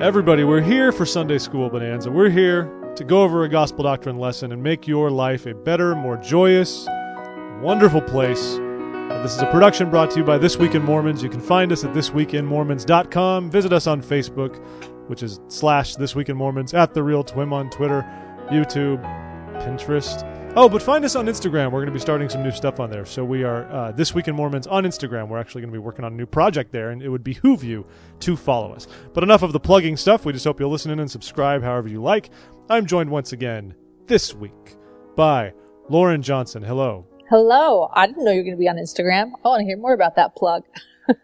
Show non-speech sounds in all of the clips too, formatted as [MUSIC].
Everybody, we're here for Sunday School Bonanza. We're here to go over a gospel doctrine lesson and make your life a better, more joyous, wonderful place. Uh, This is a production brought to you by This Week in Mormons. You can find us at thisweekinmormons.com. Visit us on Facebook, which is slash This Week in Mormons, at The Real Twim on Twitter, YouTube, Pinterest. Oh, but find us on Instagram. We're going to be starting some new stuff on there. So we are uh, This Week in Mormons on Instagram. We're actually going to be working on a new project there, and it would behoove you to follow us. But enough of the plugging stuff. We just hope you'll listen in and subscribe however you like. I'm joined once again this week by Lauren Johnson. Hello. Hello. I didn't know you were going to be on Instagram. I want to hear more about that plug. [LAUGHS]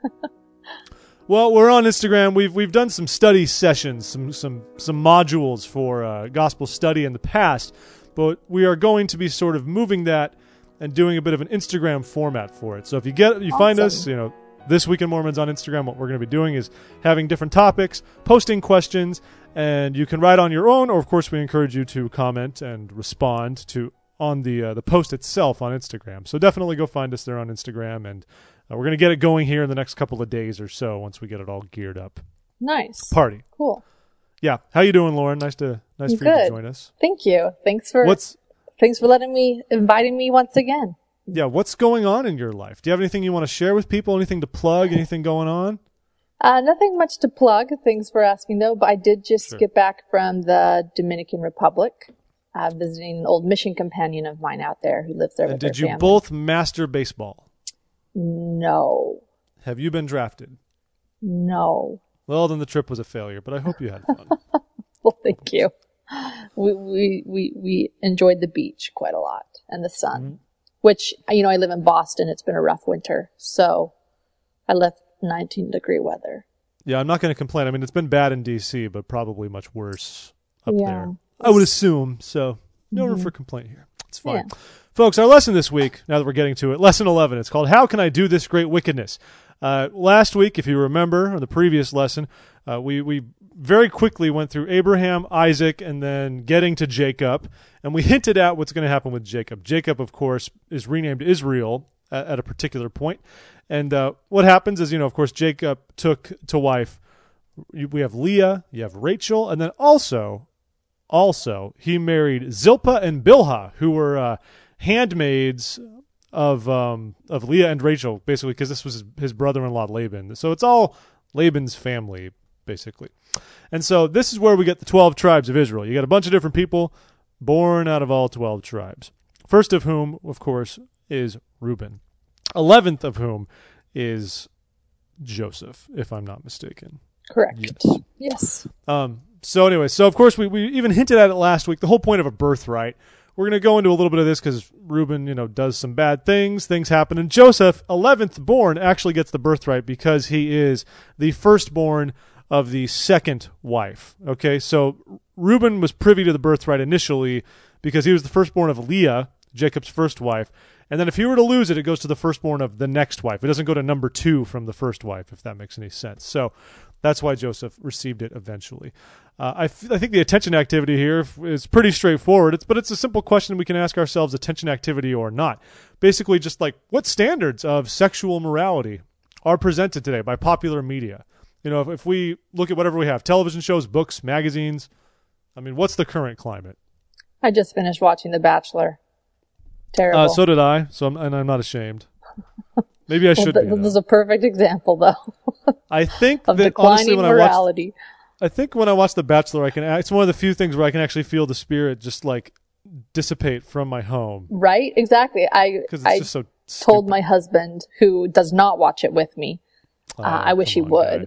Well, we're on Instagram. We've we've done some study sessions, some some some modules for uh, gospel study in the past, but we are going to be sort of moving that and doing a bit of an Instagram format for it. So if you get you find us, you know, this week in Mormons on Instagram, what we're going to be doing is having different topics, posting questions, and you can write on your own, or of course we encourage you to comment and respond to on the uh, the post itself on Instagram. So definitely go find us there on Instagram, and uh, we're going to get it going here in the next couple of days or so once we get it all geared up. Nice. Party, Cool. Yeah. How you doing, Lauren? Nice to nice for you to join us. Thank you. Thanks for What's thanks for letting me inviting me once again. yeah? What's going on in your life? Do you have anything you want to share with people? Anything to plug? Anything going on? Uh, nothing much to plug. Thanks for asking though. But I did just Sure. get back from the Dominican Republic, uh, visiting an old mission companion of mine out there who lives there And did you family. both master baseball? No. Have you been drafted? No. Well, then the trip was a failure, but I hope you had fun. [LAUGHS] Well, thank you. We we we we enjoyed the beach quite a lot and the sun, Mm-hmm. which you know I live in Boston. It's been a rough winter, so I left 19 degree weather. yeah, I'm not going to complain. I mean, it's been bad in D.C., but probably much worse up Yeah. there. I would assume. So no room for complaint here. It's fine. Yeah. Folks, our lesson this week, now that we're getting to it, lesson 11, it's called How Can I Do This Great Wickedness? Uh, last week, if you remember, or the previous lesson, uh, we, we very quickly went through Abraham, Isaac, and then getting to Jacob, and we [LAUGHS] hinted at what's going to happen with Jacob. Jacob, of course, is renamed Israel at, at a particular point. And uh, what happens is, you know, of course, Jacob took to wife, we have Leah, you have Rachel, and then also also he married Zilpah and Bilhah, who were uh, handmaids of um, of Leah and Rachel, basically because this was his, his brother-in-law Laban. So it's all Laban's family, basically. And so this is where we get the twelve tribes of Israel. You got a bunch of different people born out of all twelve tribes. First of whom, of course, is Reuben. Eleventh of whom is Joseph, if I'm not mistaken. Correct. Yes. Yes. Um, so anyway, so of course we, we even hinted at it last week. The whole point of a birthright. We're going to go into a little bit of this because Reuben, you know, does some bad things. Things happen, and Joseph, eleventh born, actually gets the birthright because he is the firstborn of the second wife. Okay, so Reuben was privy to the birthright initially because he was the firstborn of Leah, Jacob's first wife. And then if he were to lose it, it goes to the firstborn of the next wife. It doesn't go to number two from the first wife, if that makes any sense. So that's why Joseph received it eventually. Uh, I, f- I think the attention activity here is pretty straightforward. It's, but it's a simple question we can ask ourselves attention activity or not. Basically, just like what standards of sexual morality are presented today by popular media? You know, if, if we look at whatever we have television shows, books, magazines I mean, what's the current climate? I just finished watching The Bachelor. Terrible. Uh, so did I, so I'm, and I'm not ashamed. Maybe I Well, should th- this is a perfect example, though, I think of that honestly, declining when I watched morality. I think when I watch The Bachelor, I can. It's one of the few things where I can actually feel the spirit just like dissipate from my home Right? Exactly. I because it's I just so. told my husband, who does not watch it with me, Oh, uh, I wish he on, would, guy.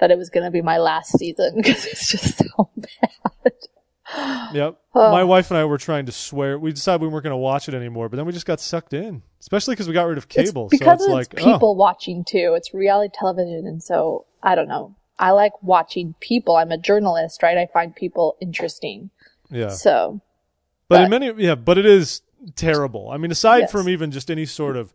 that it was going to be my last season [LAUGHS] because it's just so [LAUGHS] bad. [GASPS] Yep. Oh. My wife and I were trying to swear. We decided we weren't going to watch it anymore, but then we just got sucked in, especially because we got rid of cable. It's because so it's like, oh, people watching too. It's reality television, and so I don't know. I like watching people. I'm a journalist, right? I find people interesting. yeah. So But in many, yeah, but it is terrible. I mean, aside Yes. from even just any sort of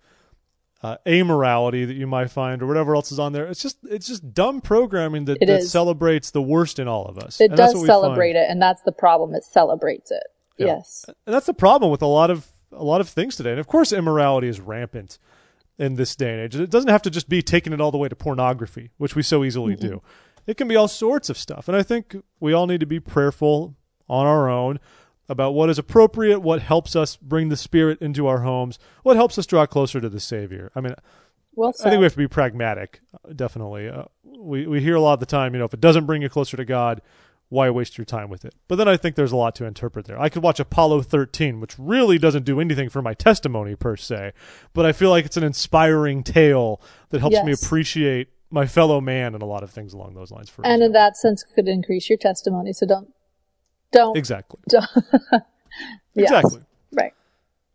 uh, amorality that you might find or whatever else is on there, it's just it's just dumb programming that, that celebrates the worst in all of us. it And does celebrate find. it, and that's the problem. It celebrates it. Yeah. Yes. And that's the problem with a lot of a lot of things today. And of course, immorality is rampant in this day and age. It doesn't have to just be taking it all the way to pornography, which we so easily do. It can be all sorts of stuff. And I think we all need to be prayerful on our own about what is appropriate, what helps us bring the Spirit into our homes, what helps us draw closer to the Savior. I mean, Well I think we have to be pragmatic, uh, definitely. Uh, we, we hear a lot of the time, you know, if it doesn't bring you closer to God, why waste your time with it? But then I think there's a lot to interpret there. I could watch Apollo 13, which really doesn't do anything for my testimony per se, but I feel like it's an inspiring tale that helps me appreciate my fellow man and a lot of things along those lines. For and in that sense, could increase your testimony. So don't, don't, exactly, don't. [LAUGHS] Yes. exactly. Right.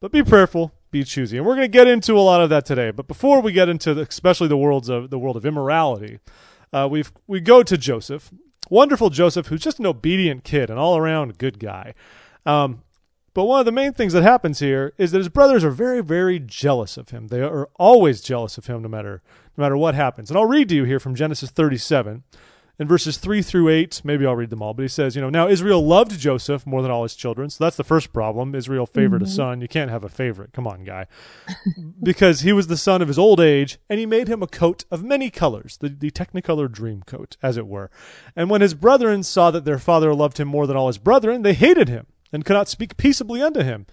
But be prayerful, be choosy, and we're going to get into a lot of that today. But before we get into the, especially the worlds of the world of immorality, uh, we we go to Joseph, wonderful Joseph, who's just an obedient kid, an all around good guy. Um, but one of the main things that happens here is that his brothers are very, very jealous of him. They are always jealous of him, no matter no matter what happens. And I'll read to you here from Genesis 37, in verses three through eight. Maybe I'll read them all. But he says, you know, now Israel loved Joseph more than all his children. So that's the first problem. Israel favored a mm-hmm. son. You can't have a favorite. Come on, guy. [LAUGHS] because he was the son of his old age, and he made him a coat of many colors, the, the technicolor dream coat, as it were. And when his brethren saw that their father loved him more than all his brethren, they hated him, and could not speak peaceably unto him.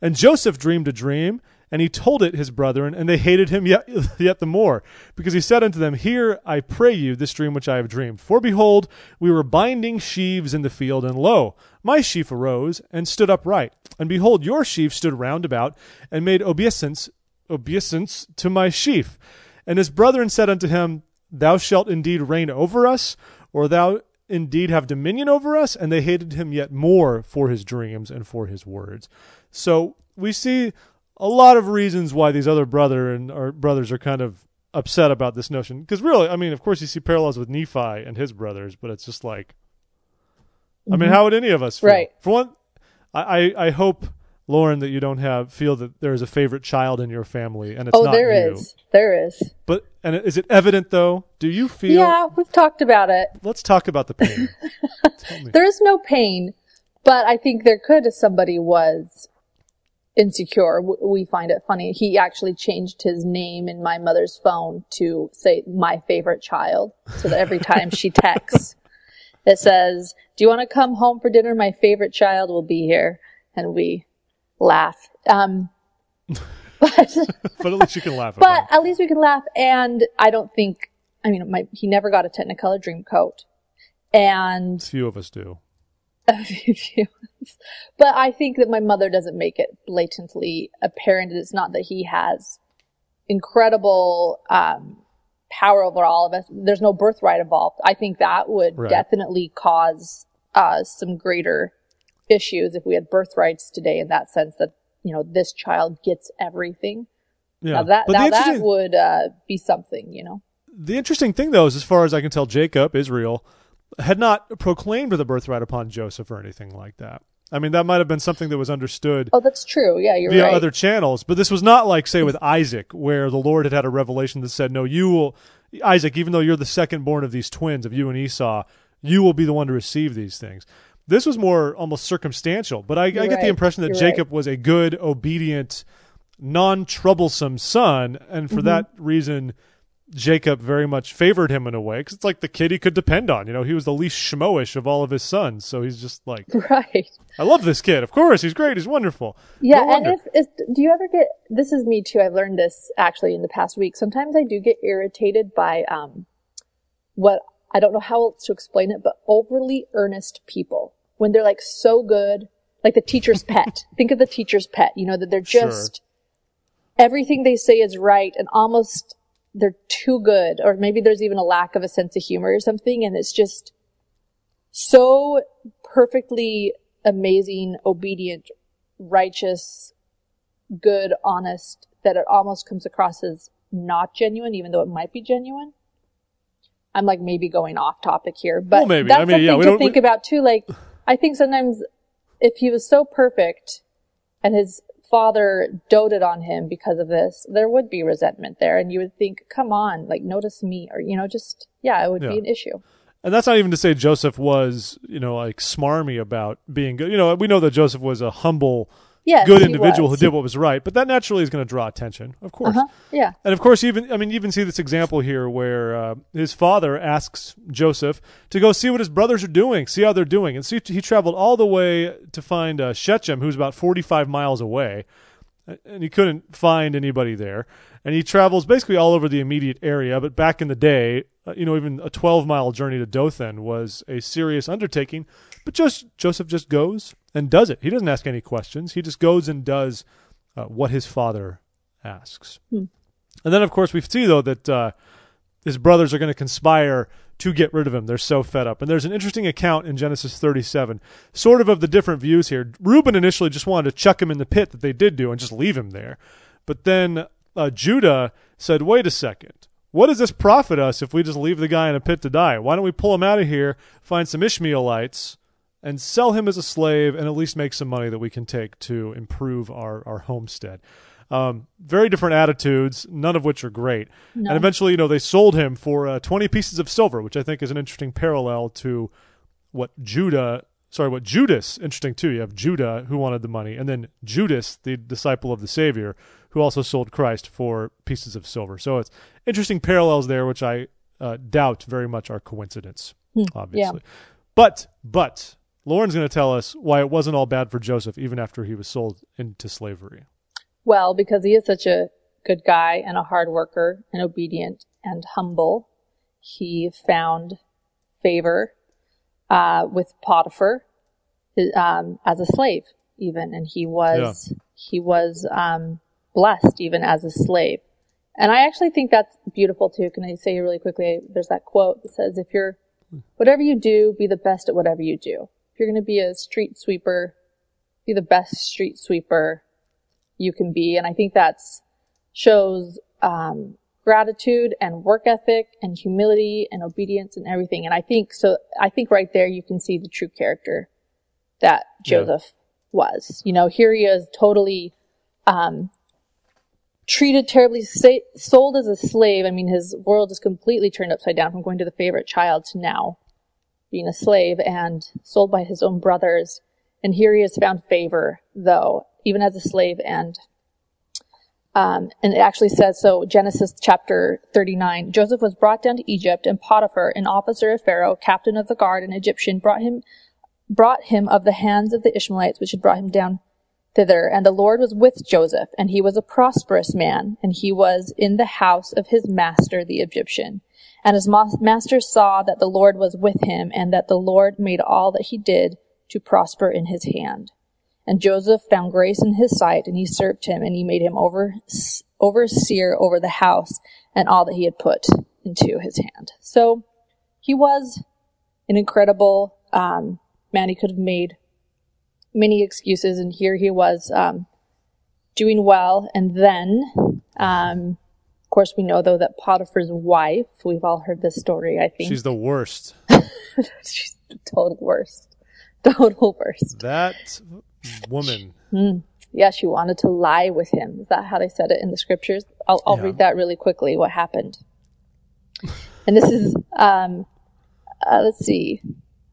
And Joseph dreamed a dream, and he told it his brethren, and they hated him yet, [LAUGHS] yet the more, because he said unto them, Hear, I pray you, this dream which I have dreamed. For behold, we were binding sheaves in the field, and lo, my sheaf arose and stood upright. And behold, your sheaf stood round about, and made obeisance, obeisance to my sheaf. And his brethren said unto him, Thou shalt indeed reign over us, or thou indeed have dominion over us? And they hated him yet more for his dreams and for his words. So we see a lot of reasons why these other brother and our brothers are kind of upset about this notion. Because really, I mean, of course, you see parallels with Nephi and his brothers, but it's just like, I mean, how would any of us feel? Mm-hmm. Right. For one, I, I, I hope. Lauren, that you don't have feel that there is a favorite child in your family, and it's Oh, not there you. is. There is. But and is it evident though? Do you feel? Yeah, we've talked about it. Let's talk about the pain. [LAUGHS] There is no pain, but I think there could if somebody was insecure. We find it funny. He actually changed his name in my mother's phone to say my favorite child so that every time she [LAUGHS] texts, it says, do you want to come home for dinner? My favorite child will be here. And we laugh. Um, but, [LAUGHS] but at least you can laugh but at least we can laugh. And I don't think, I mean, my, he never got a Technicolor dream coat. And Few of us do. A few feelings. But I think that my mother doesn't make it blatantly apparent. It's not that he has incredible um, power over all of us. There's no birthright involved. I think that would Right. definitely cause uh, some greater issues if we had birthrights today in that sense that you know this child gets everything. Yeah. Now that now that would uh, be something, you know. the interesting thing though is, as far as I can tell, Jacob Israel had not proclaimed the birthright upon Joseph or anything like that. I mean, that might have been something that was understood Oh, that's true. Yeah, you're via right. other channels, but this was not like, say, with Isaac, where the Lord had had a revelation that said, "No, you will, Isaac, even though you're the second born of these twins of you and Esau, you will be the one to receive these things." This was more almost circumstantial, but I, I get the impression that You're Jacob was a good, obedient, non-troublesome son, and Mm-hmm. for that reason, Jacob very much favored him in a way because it's like the kid he could depend on. You know, he was the least schmoish of all of his sons, so he's just like, [LAUGHS] right. "I love this kid. Of course, he's great. He's wonderful." Yeah, No and if, if do you ever get this is me too. I've learned this actually in the past week. Sometimes I do get irritated by um what I don't know how else to explain it, but overly earnest people when they're like so good, like the teacher's [LAUGHS] pet. Think of the teacher's pet, you know, that they're Sure. just everything they say is right and almost they're too good or maybe there's even a lack of a sense of humor or something and it's just so perfectly amazing, obedient, righteous, good, honest that it almost comes across as not genuine, even though it might be genuine. I'm like maybe going off topic here, but Well, maybe. that's I mean, yeah, something we to think we- about too. Like, I think sometimes if he was so perfect and his father doted on him because of this, there would be resentment there. And you would think, come on, like notice me or, you know, just, yeah, it would Yeah. be an issue. And that's not even to say Joseph was, you know, like smarmy about being good. You know, we know that Joseph was a humble Yes, good individual was. who did what was right. But that naturally is going to draw attention, of course. Uh-huh. Yeah. And of course, even I mean, you even see this example here where uh, his father asks Joseph to go see what his brothers are doing, see how they're doing, and see he traveled all the way to find uh, Shechem, who's about forty-five miles away, and he couldn't find anybody there. And he travels basically all over the immediate area. But back in the day, uh, you know, even a twelve-mile journey to Dothan was a serious undertaking. But just Joseph just goes and does it. He doesn't ask any questions. He just goes and does uh, what his father asks. Hmm. And then, of course, we see though that uh, his brothers are going to conspire to get rid of him. They're so fed up. And there's an interesting account in Genesis 37, sort of of the different views here. Reuben initially just wanted to chuck him in the pit that they did do and just leave him there. But then uh, Judah said, "Wait a second. What does this profit us if we just leave the guy in a pit to die? Why don't we pull him out of here, find some Ishmaelites, and sell him as a slave and at least make some money that we can take to improve our, our homestead. Um, very different attitudes, none of which are great. No. And eventually, you know, they sold him for uh, 20 pieces of silver, which I think is an interesting parallel to what Judah, sorry, what Judas, interesting too. You have Judah who wanted the money, and then Judas, the disciple of the Savior, who also sold Christ for pieces of silver. So it's interesting parallels there, which I uh, doubt very much are coincidence, Hmm, obviously. But, but, Lauren's going to tell us why it wasn't all bad for Joseph even after he was sold into slavery. Well, because he is such a good guy and a hard worker and obedient and humble, he found favor uh, with Potiphar um, as a slave, even, and he was he was um, blessed even as a slave. And I actually think that's beautiful too. Can I say really quickly? There's that quote that says, "If you're whatever you do, be the best at whatever you do. You're going to be a street sweeper, be the best street sweeper you can be." And I think that's shows um, gratitude and work ethic and humility and obedience and everything. And I think so. I think right there you can see the true character that Yeah. Joseph was. You know, here he is totally um, treated terribly, sa- sold as a slave. I mean, his world is completely turned upside down from going to the favorite child to now being a slave and sold by his own brothers. And here he has found favor, though, even as a slave. And um, and it actually says so. Genesis chapter 39. Joseph was brought down to Egypt, and Potiphar, an officer of Pharaoh, captain of the guard, an Egyptian, brought him brought him of the hands of the Ishmaelites, which had brought him down thither. And the Lord was with Joseph, and he was a prosperous man, and he was in the house of his master, the Egyptian. And his master saw that the Lord was with him, and that the Lord made all that he did to prosper in his hand. And Joseph found grace in his sight, and he served him, and he made him over, overseer over the house and all that he had put into his hand. So he was an incredible um, man. He could have made many excuses, and here he was um, doing well. And then, um, of course, we know though that Potiphar's wife. We've all heard this story. I think She's the worst. [LAUGHS] she's the total worst. Total worst. That woman. Yeah, she wanted to lie with him. Is that how they said it in the scriptures? I'll, I'll Yeah. read that really quickly. What happened? And this is, um, uh, let's see.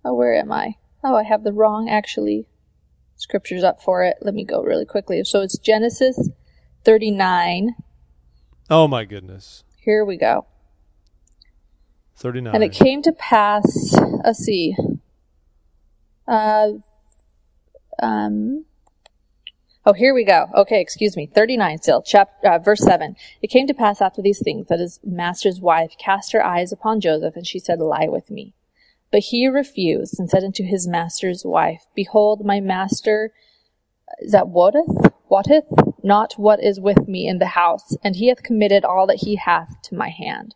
Oh, where am I? Oh, I have the wrong actually scriptures up for it. Let me go really quickly. So it's Genesis 39. Oh my goodness. Here we go. 39. And it came to pass, let's see, uh, um, oh, here we go. Okay, excuse me. 39 still, chap, uh, verse 7. It came to pass after these things that his master's wife cast her eyes upon Joseph, and she said, Lie with me. But he refused and said unto his master's wife, Behold, my master, is that wotteth? Wotteth not what is with me in the house, and he hath committed all that he hath to my hand.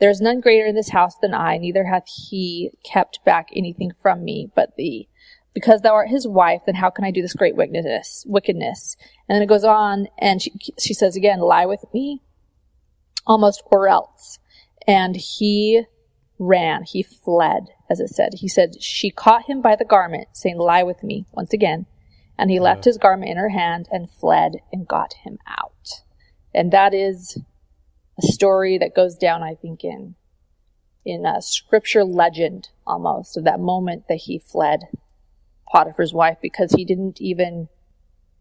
There is none greater in this house than I, neither hath he kept back anything from me but thee. Because thou art his wife, then how can I do this great wickedness? Wickedness. And then it goes on, and she, she says again, lie with me, almost or else. And he ran, he fled, as it said. He said, she caught him by the garment, saying, lie with me, once again. And he left his garment in her hand and fled and got him out. And that is a story that goes down, I think, in in a scripture legend almost of that moment that he fled Potiphar's wife because he didn't even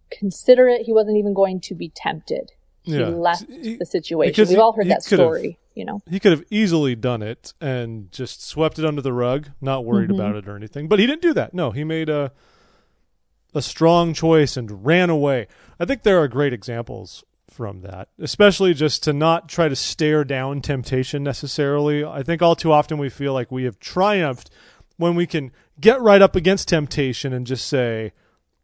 consider it. He wasn't even going to be tempted. He Yeah. left He- the situation. We've he- all heard he that story, you know. He could have easily done it and just swept it under the rug, not worried Mhm. about it or anything. But he didn't do that. No, he made a a strong choice and ran away. I think there are great examples from that, especially just to not try to stare down temptation necessarily. I think all too often we feel like we have triumphed when we can get right up against temptation and just say,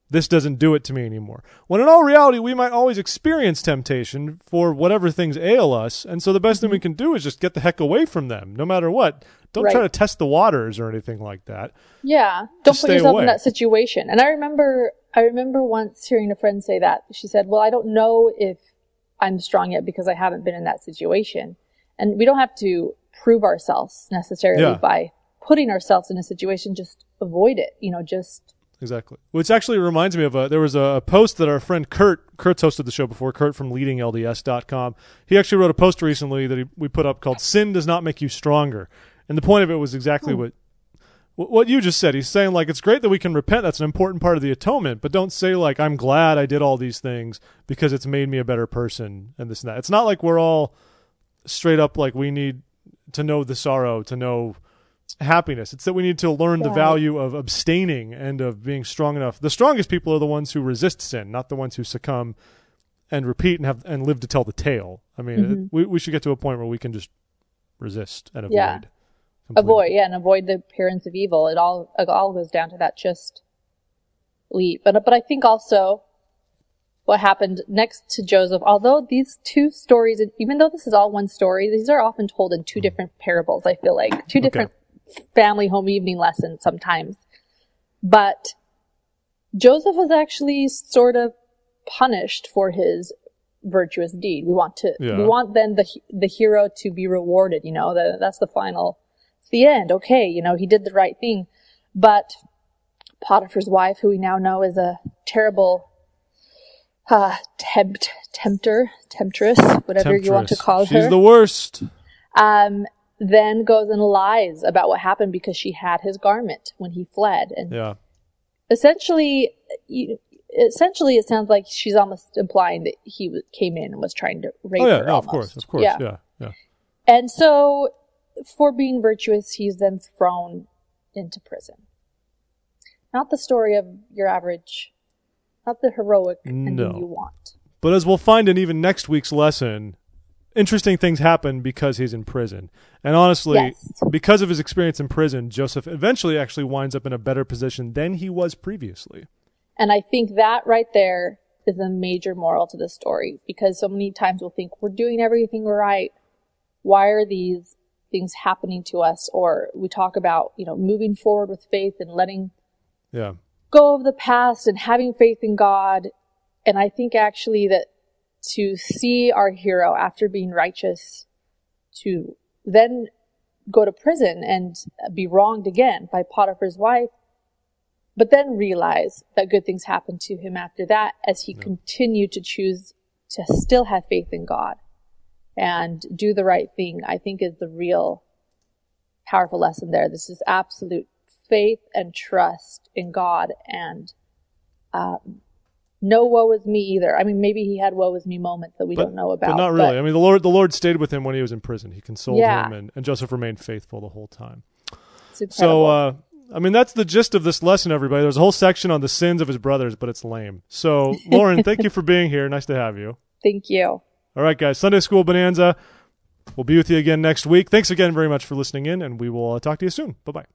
this doesn't do it to me anymore. When in all reality, we might always experience temptation for whatever things ail us. And so the best thing we mm-hmm. can do is just get the heck away from them, no matter what. Don't try to test the waters or anything like that. Yeah. Don't Just put yourself away. in that situation. And I remember I remember once hearing a friend say that. She said, Well, I don't know if I'm strong yet because I haven't been in that situation. And we don't have to prove ourselves necessarily Yeah. by putting ourselves in a situation, just avoid it. You know, just Exactly. Which actually reminds me of a there was a post that our friend Kurt Kurt's hosted the show before, Kurt from leadinglds.com. He actually wrote a post recently that he, we put up called Sin Does Not Make You Stronger. And the point of it was exactly hmm. what what what you just said. He's saying like it's great that we can repent. That's an important part of the atonement, but don't say like I'm glad I did all these things because it's made me a better person and this and that. It's not like we're all straight up like we need to know the sorrow, to know happiness. It's that we need to learn the value of abstaining and of being strong enough. The strongest people are the ones who resist sin, not the ones who succumb and repeat and have and live to tell the tale. I mean, Mhm. it, we we should get to a point where we can just resist and avoid. Yeah. completely. avoid, yeah, and avoid the appearance of evil. It all it all goes down to that just leap. But but I think also what happened next to Joseph, although these two stories, even though this is all one story, these are often told in two different parables. I feel like two different family home evening lesson sometimes. But Joseph was actually sort of punished for his virtuous deed. We want to, Yeah. we want then the the hero to be rewarded. You know, that that's the final, the end. Okay, you know, he did the right thing, but Potiphar's wife, who we now know is a terrible uh, tempt, tempter, temptress, whatever you want to call She's her She's the worst. um, then goes and lies about what happened because she had his garment when he fled. And Yeah. essentially, you, essentially, it sounds like she's almost implying that he w- came in and was trying to rape Oh yeah, her. no, of course, of course. Yeah. Yeah. yeah. And so, for being virtuous, he's then thrown into prison. Not the story of your average, not the heroic ending No. you want. But as we'll find in even next week's lesson, interesting things happen because he's in prison. And honestly, Yes. because of his experience in prison, Joseph eventually actually winds up in a better position than he was previously. And I think that right there is a major moral to the story because so many times we'll think we're doing everything right. Why are these things happening to us? Or we talk about, you know, moving forward with faith and letting Yeah. go of the past and having faith in God. And I think actually that to see our hero after being righteous to then go to prison and be wronged again by Potiphar's wife, but then realize that good things happened to him after that as he continued to choose to still have faith in God and do the right thing, I think is the real powerful lesson there. This is absolute faith and trust in God and um, no woe is me either. I mean, maybe he had woe is me moments that we But- don't know about. But not really. I mean, the Lord the Lord stayed with him when he was in prison. He consoled Yeah. him and, and Joseph remained faithful the whole time. So, uh, I mean, that's the gist of this lesson, everybody. There's a whole section on the sins of his brothers, but it's lame. So, [LAUGHS] Lauren, thank you for being here. Nice to have you. Thank you. All right, guys. Sunday School Bonanza. We'll be with you again next week. Thanks again very much for listening in, and we will uh, talk to you soon. Bye bye.